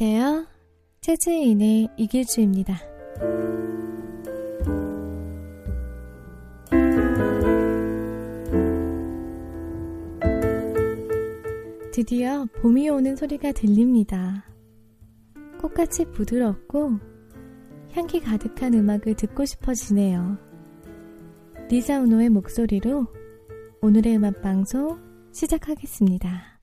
안녕하세요. 최지인의 이길주입니다. 드디어 봄이 오는 소리가 들립니다. 꽃같이 부드럽고 향기 가득한 음악을 듣고 싶어지네요. 리사 우노의 목소리로 오늘의 음악 방송 시작하겠습니다.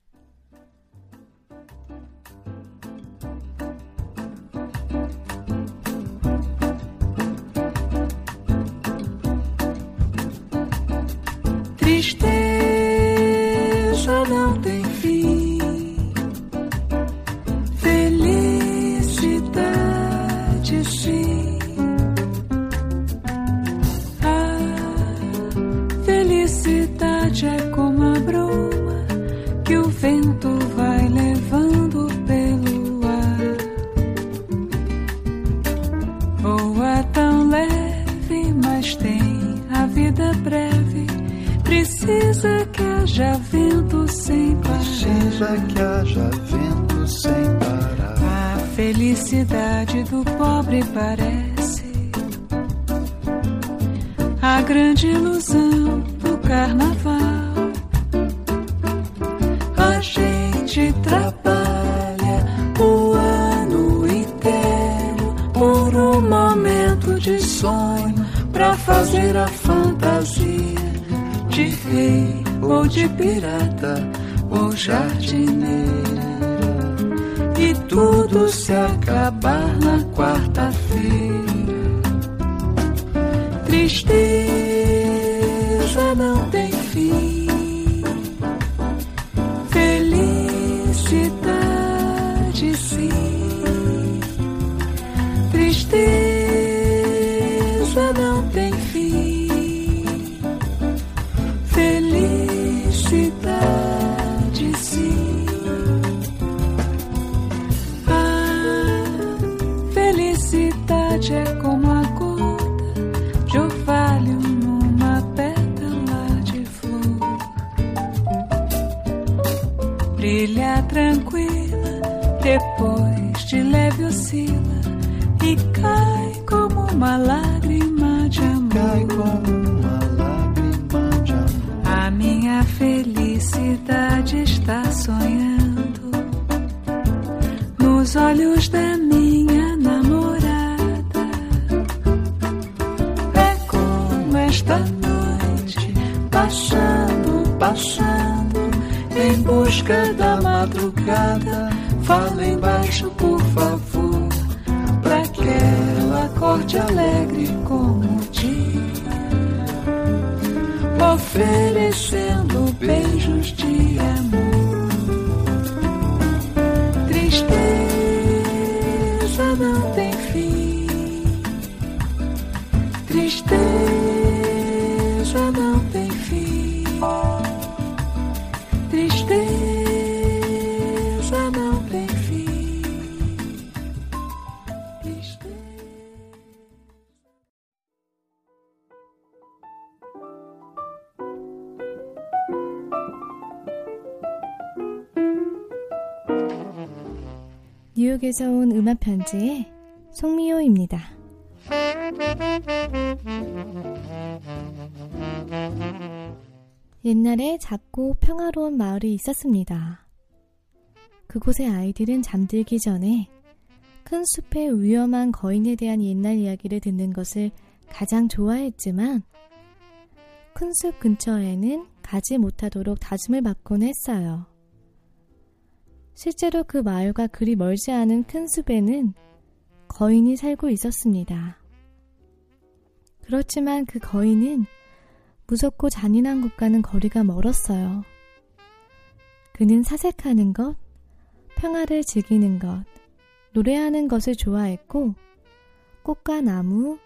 Voa tão leve, mas tem a vida breve. Precisa que haja vento sem Precisa parar. que haja vento sem parar. A felicidade do pobre parece a grande ilusão do carnaval. Sonho pra fazer a fantasia de rei ou de pirata ou jardineira e tudo se acabar na quarta-feira. Tristeza não esta noite, passando, passando, em busca da madrugada. Fala embaixo, por favor, pra que ela acorde alegre como o dia oferecendo beijos de amor. Tristeza não tem fim. Tristeza 뉴욕에서 온 음악 편지의 송미호입니다. 옛날에 작고 평화로운 마을이 있었습니다. 그곳의 아이들은 잠들기 전에 큰 숲의 위험한 거인에 대한 옛날 이야기를 듣는 것을 가장 좋아했지만 큰 숲 근처에는 가지 못하도록 다짐을 받곤 했어요. 실제로 그 마을과 그리 멀지 않은 큰 숲에는 거인이 살고 있었습니다. 그렇지만 그 거인은 무섭고 잔인한 곳과는 거리가 멀었어요. 그는 사색하는 것, 평화를 즐기는 것, 노래하는 것을 좋아했고, 꽃과 나무,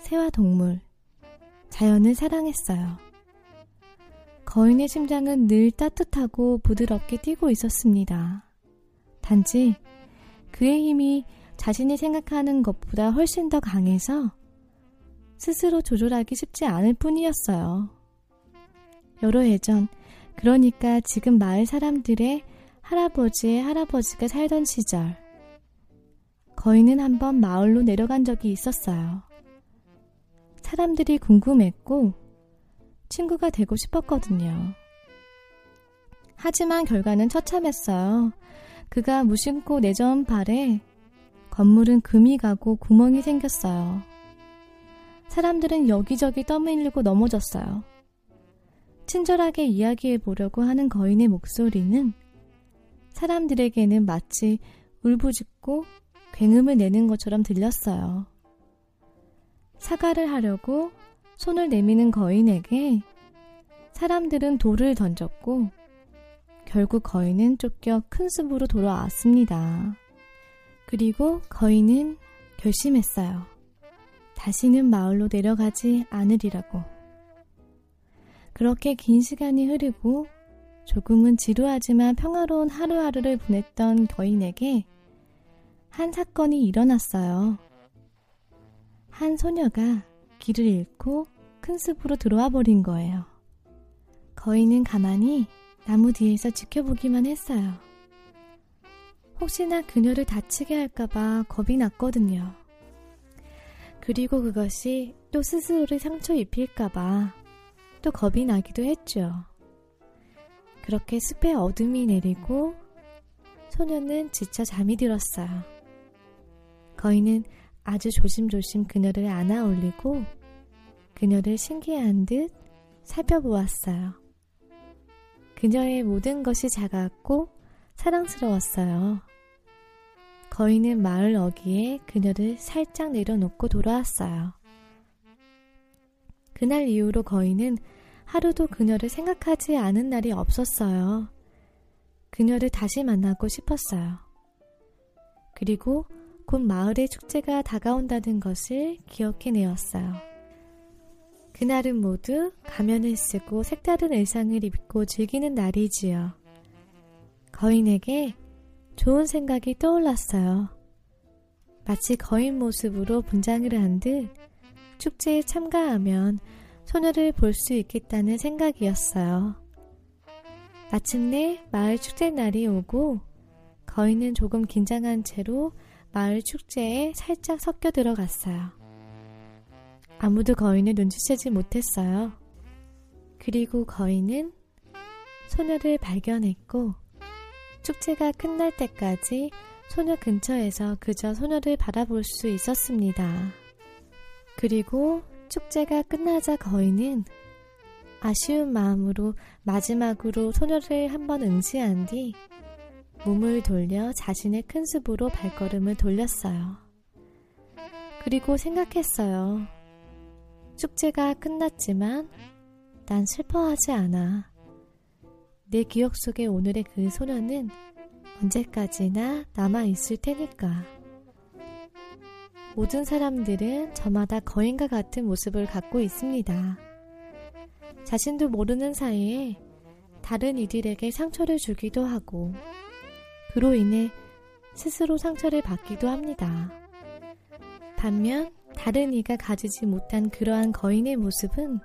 새와 동물, 자연을 사랑했어요. 거인의 심장은 늘 따뜻하고 부드럽게 뛰고 있었습니다. 단지 그의 힘이 자신이 생각하는 것보다 훨씬 더 강해서 스스로 조절하기 쉽지 않을 뿐이었어요. 여러 예전, 그러니까 지금 마을 사람들의 할아버지의 할아버지가 살던 시절, 거인은 한번 마을로 내려간 적이 있었어요. 사람들이 궁금했고, 친구가 되고 싶었거든요. 하지만 결과는 처참했어요. 그가 무심코 내전 발에 건물은 금이 가고 구멍이 생겼어요. 사람들은 여기저기 떠밀리고 넘어졌어요. 친절하게 이야기해 보려고 하는 거인의 목소리는 사람들에게는 마치 울부짖고 굉음을 내는 것처럼 들렸어요. 사과를 하려고 손을 내미는 거인에게 사람들은 돌을 던졌고 결국 거인은 쫓겨 큰 숲으로 돌아왔습니다. 그리고 거인은 결심했어요. 다시는 마을로 내려가지 않으리라고. 그렇게 긴 시간이 흐르고 조금은 지루하지만 평화로운 하루하루를 보냈던 거인에게 한 사건이 일어났어요. 한 소녀가 길을 잃고 큰 숲으로 들어와 버린 거예요. 거인은 가만히 나무 뒤에서 지켜보기만 했어요. 혹시나 그녀를 다치게 할까봐 겁이 났거든요. 그리고 그것이 또 스스로를 상처 입힐까봐 또 겁이 나기도 했죠. 그렇게 숲에 어둠이 내리고 소녀는 지쳐 잠이 들었어요. 거인은 아주 조심조심 그녀를 안아 올리고 그녀를 신기한 듯 살펴보았어요. 그녀의 모든 것이 작았고 사랑스러웠어요. 거인은 마을 어귀에 그녀를 살짝 내려놓고 돌아왔어요. 그날 이후로 거인은 하루도 그녀를 생각하지 않은 날이 없었어요. 그녀를 다시 만나고 싶었어요. 그리고 곧 마을의 축제가 다가온다는 것을 기억해내었어요. 그날은 모두 가면을 쓰고 색다른 의상을 입고 즐기는 날이지요. 거인에게 좋은 생각이 떠올랐어요. 마치 거인 모습으로 분장을 한 듯 축제에 참가하면 소녀를 볼 수 있겠다는 생각이었어요. 마침내 마을 축제 날이 오고 거인은 조금 긴장한 채로 마을 축제에 살짝 섞여 들어갔어요. 아무도 거인을 눈치채지 못했어요. 그리고 거인은 소녀를 발견했고 축제가 끝날 때까지 소녀 근처에서 그저 소녀를 바라볼 수 있었습니다. 그리고 축제가 끝나자 거인은 아쉬운 마음으로 마지막으로 소녀를 한번 응시한 뒤 몸을 돌려 자신의 큰 숲으로 발걸음을 돌렸어요. 그리고 생각했어요. 축제가 끝났지만 난 슬퍼하지 않아. 내 기억 속에 오늘의 그 소녀는 언제까지나 남아있을 테니까. 모든 사람들은 저마다 거인과 같은 모습을 갖고 있습니다. 자신도 모르는 사이에 다른 이들에게 상처를 주기도 하고, 그로 인해 스스로 상처를 받기도 합니다. 반면 다른 이가 가지지 못한 그러한 거인의 모습은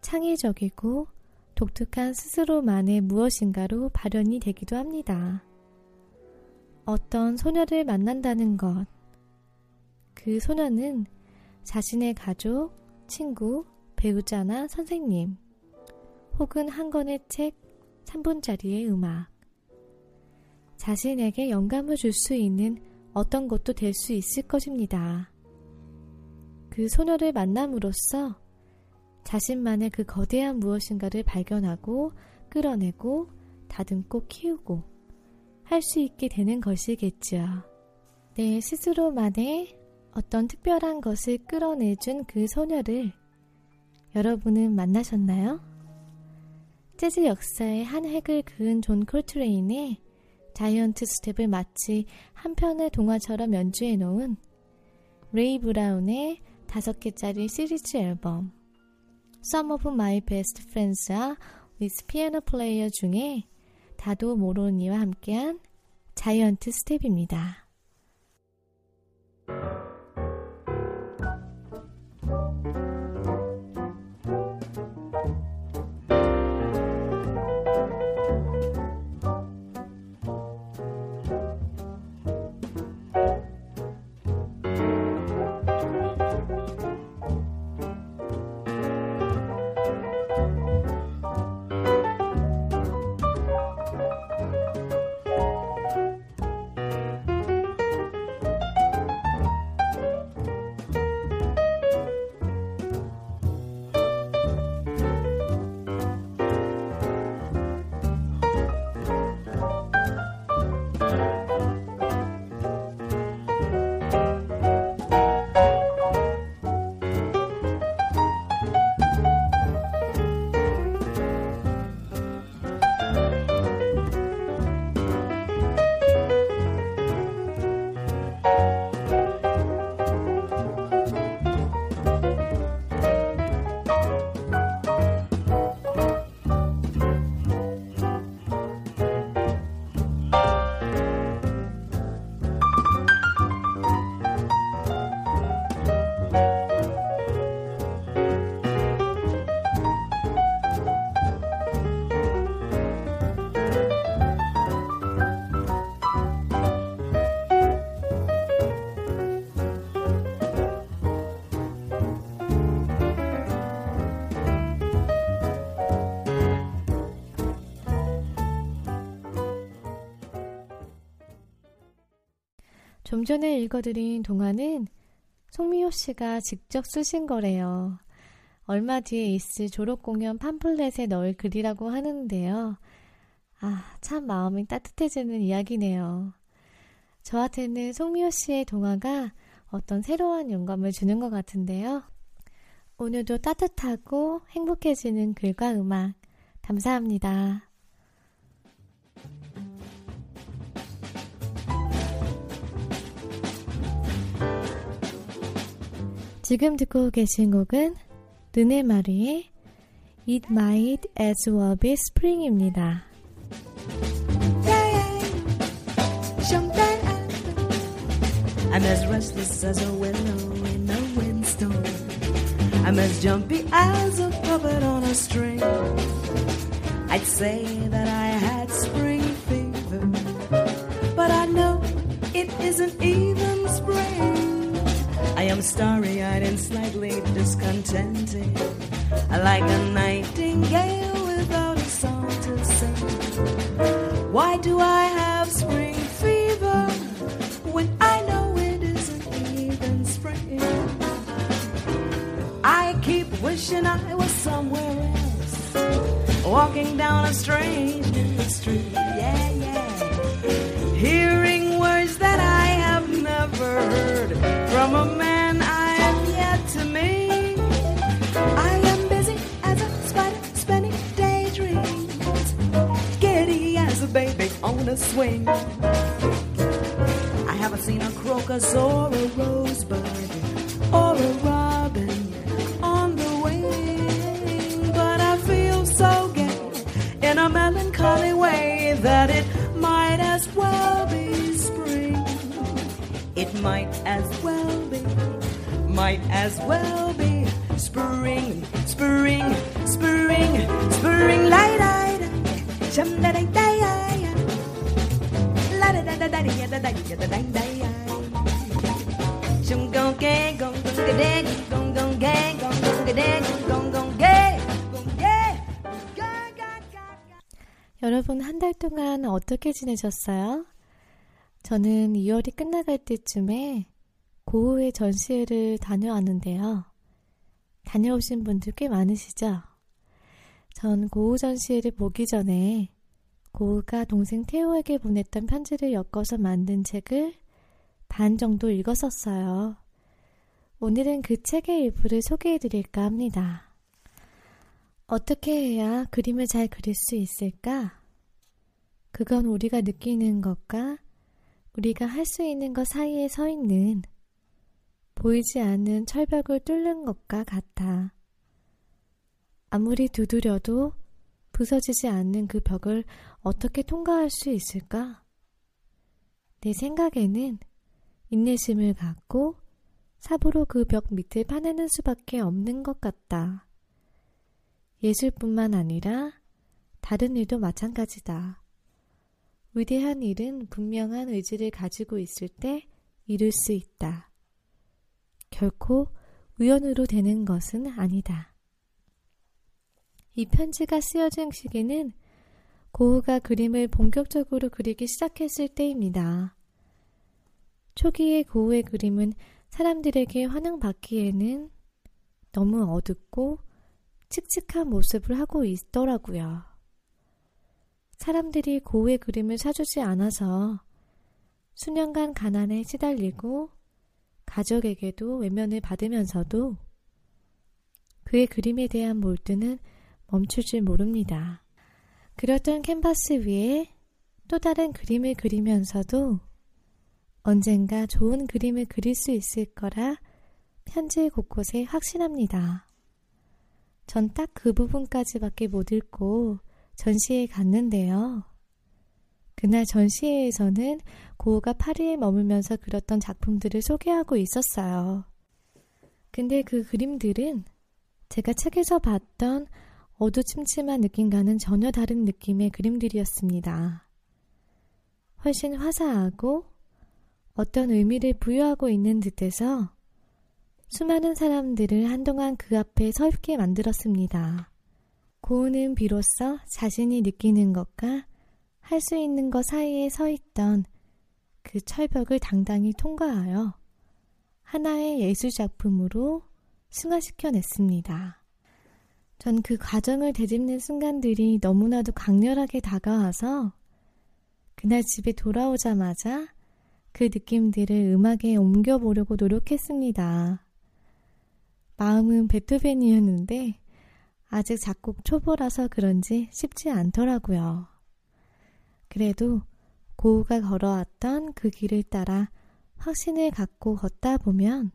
창의적이고 독특한 스스로만의 무엇인가로 발현이 되기도 합니다. 어떤 소녀를 만난다는 것. 그 소녀는 자신의 가족, 친구, 배우자나 선생님, 혹은 한 권의 책, 3분짜리의 음악. 자신에게 영감을 줄 수 있는 어떤 것도 될 수 있을 것입니다. 그 소녀를 만남으로써 자신만의 그 거대한 무엇인가를 발견하고 끌어내고 다듬고 키우고 할 수 있게 되는 것이겠죠. 내 스스로만의 어떤 특별한 것을 끌어내준 그 소녀를 여러분은 만나셨나요? 재즈 역사의 한 획을 그은 존 콜트레인의 Giant Step을 마치 한 편의 동화처럼 연주해 놓은 레이 브라운의 다섯 개짜리 시리즈 앨범 Some of My Best Friends Are The Piano Player 중에 다도 모로니와 함께한 자이언트 스텝입니다. 좀 전에 읽어드린 동화는 송미호 씨가 직접 쓰신 거래요. 얼마 뒤에 있을 졸업공연 팜플렛에 넣을 글이라고 하는데요. 아, 참 마음이 따뜻해지는 이야기네요. 저한테는 송미호 씨의 동화가 어떤 새로운 영감을 주는 것 같은데요. 오늘도 따뜻하고 행복해지는 글과 음악 감사합니다. 지금 듣고 계신 곡은 르네 마리의 It Might As Well Be Spring입니다. I'm as restless as a willow in a windstorm. I'm as jumpy as a puppet on a string. I'd say that I had am starry eyed and slightly discontented, like a nightingale without a song to sing. Why do I have spring fever when I know it isn't even spring? I keep wishing I was somewhere else, walking down a strange new street. Yeah, yeah. Hearing a swing. I haven't seen a crocus or a rosebud or a robin on the wing, but I feel so gay in a melancholy way that it might as well be spring. It might as well be, might as well be spring, spring, spring, spring, light, light, 여러분 한달 동안 어떻게 지내셨어요? 저는 2월이 끝나갈 때쯤에 고우의 전시회를 다녀왔는데요. 다녀오신 분들 꽤 많으시죠? 전 고우 전시회를 보기 전에 고우가 동생 태호에게 보냈던 편지를 엮어서 만든 책을 반 정도 읽었었어요. 오늘은 그 책의 일부를 소개해 드릴까 합니다. 어떻게 해야 그림을 잘 그릴 수 있을까? 그건 우리가 느끼는 것과 우리가 할 수 있는 것 사이에 서 있는 보이지 않는 철벽을 뚫는 것과 같아. 아무리 두드려도 부서지지 않는 그 벽을 어떻게 통과할 수 있을까? 내 생각에는 인내심을 갖고 삽으로 그 벽 밑을 파내는 수밖에 없는 것 같다. 예술뿐만 아니라 다른 일도 마찬가지다. 위대한 일은 분명한 의지를 가지고 있을 때 이룰 수 있다. 결코 우연으로 되는 것은 아니다. 이 편지가 쓰여진 시기는 고우가 그림을 본격적으로 그리기 시작했을 때입니다. 초기의 고우의 그림은 사람들에게 환영받기에는 너무 어둡고 칙칙한 모습을 하고 있더라고요. 사람들이 고우의 그림을 사주지 않아서 수년간 가난에 시달리고 가족에게도 외면을 받으면서도 그의 그림에 대한 몰두는 멈출 줄 모릅니다. 그렸던 캔버스 위에 또 다른 그림을 그리면서도 언젠가 좋은 그림을 그릴 수 있을 거라 편지 곳곳에 확신합니다. 전 딱 그 부분까지밖에 못 읽고 전시회에 갔는데요. 그날 전시회에서는 고우가 파리에 머물면서 그렸던 작품들을 소개하고 있었어요. 근데 그 그림들은 제가 책에서 봤던 어두침침한 느낌과는 전혀 다른 느낌의 그림들이었습니다. 훨씬 화사하고 어떤 의미를 부여하고 있는 듯해서 수많은 사람들을 한동안 그 앞에 서 있게 만들었습니다. 고우는 비로소 자신이 느끼는 것과 할 수 있는 것 사이에 서 있던 그 철벽을 당당히 통과하여 하나의 예술작품으로 승화시켜 냈습니다. 전 그 과정을 되짚는 순간들이 너무나도 강렬하게 다가와서 그날 집에 돌아오자마자 그 느낌들을 음악에 옮겨보려고 노력했습니다. 마음은 베토벤이었는데 아직 작곡 초보라서 그런지 쉽지 않더라고요. 그래도 고우가 걸어왔던 그 길을 따라 확신을 갖고 걷다 보면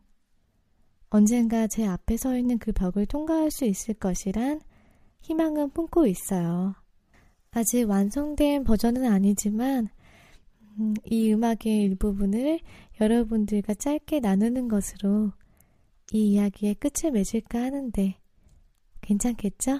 언젠가 제 앞에 서 있는 그 벽을 통과할 수 있을 것이란 희망은 품고 있어요. 아직 완성된 버전은 아니지만 음, 이 음악의 일부분을 여러분들과 짧게 나누는 것으로 이 이야기의 끝을 맺을까 하는데 괜찮겠죠?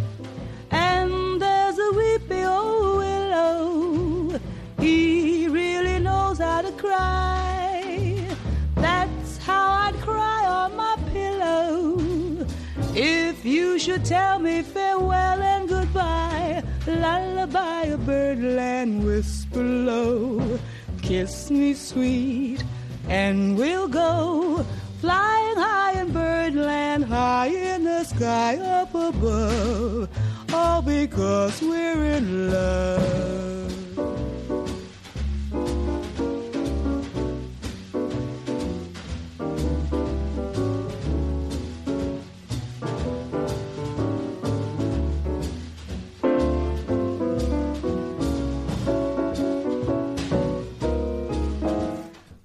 Weepy old willow. He really knows how to cry. That's how I'd cry on my pillow. If you should tell me farewell and goodbye, lullaby of birdland whisper low. kiss me sweet, and we'll go flying high in birdland, high in the sky up above, all because we're in love.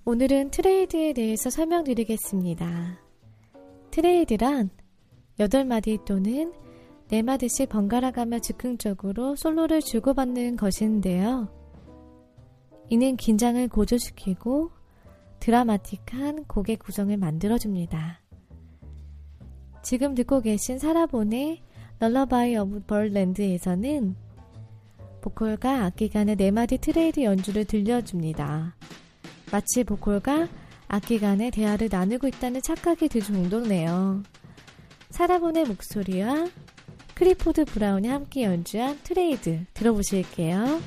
오늘은 트레이드에 대해서 설명드리겠습니다. 트레이드란 8마디 또는 4마디씩 번갈아 가며 즉흥적으로 솔로를 주고받는 것인데요. 이는 긴장을 고조시키고 드라마틱한 곡의 구성을 만들어줍니다. 지금 듣고 계신 사라 본의 Lullaby of Birdland에서는 보컬과 악기 간의 4마디 트레이드 연주를 들려줍니다. 마치 보컬과 악기 간의 대화를 나누고 있다는 착각이 들 정도네요. 사라 본의 목소리와 클리포드 브라운이 함께 연주한 트레이드 들어보실게요.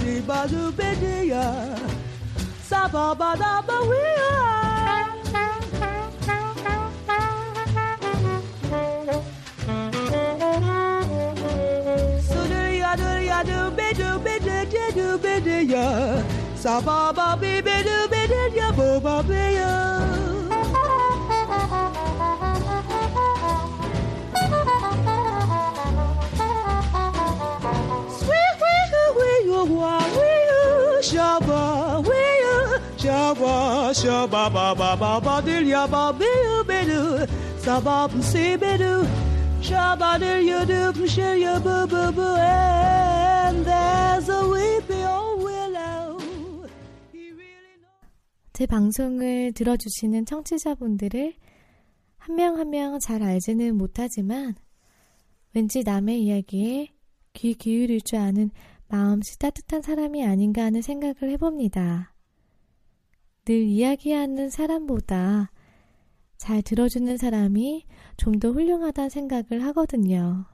di ba do be di ya sa ba ba da ba we So do be do be do do do be do ya sa ba ba be be do be do ya bo ba be ya Shabba, shabba, ba ba ba ba dil ya ba be be do, sabab se be do, shabba dil ya do, share ya bu bu bu, and 제 방송을 들어주시는 청취자분들을 한 명 한 명 잘 알지는 못하지만 왠지 남의 이야기에 귀 기울일 줄 아는 마음씨 따뜻한 사람이 아닌가 하는 생각을 해봅니다. 늘 이야기하는 사람보다 잘 들어주는 사람이 좀 더 훌륭하다는 생각을 하거든요.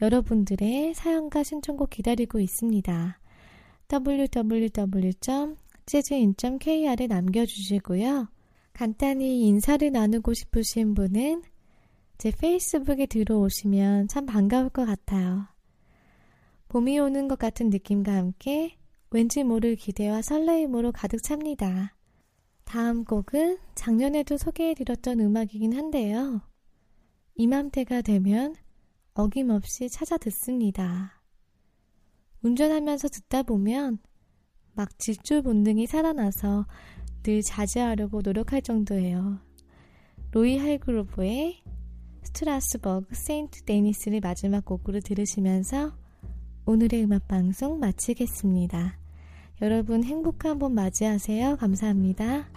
여러분들의 사연과 신청곡 기다리고 있습니다. www.재즈인.kr에 남겨주시고요. 간단히 인사를 나누고 싶으신 분은 제 페이스북에 들어오시면 참 반가울 것 같아요. 봄이 오는 것 같은 느낌과 함께 왠지 모를 기대와 설레임으로 가득 찹니다. 다음 곡은 작년에도 소개해드렸던 음악이긴 한데요. 이맘때가 되면 어김없이 찾아 듣습니다. 운전하면서 듣다 보면 막 질주 본능이 살아나서 늘 자제하려고 노력할 정도예요. 로이 할그로브의 스트라스버그 세인트 데니스를 마지막 곡으로 들으시면서 오늘의 음악 방송 마치겠습니다. 여러분 행복한 봄 맞이하세요. 감사합니다.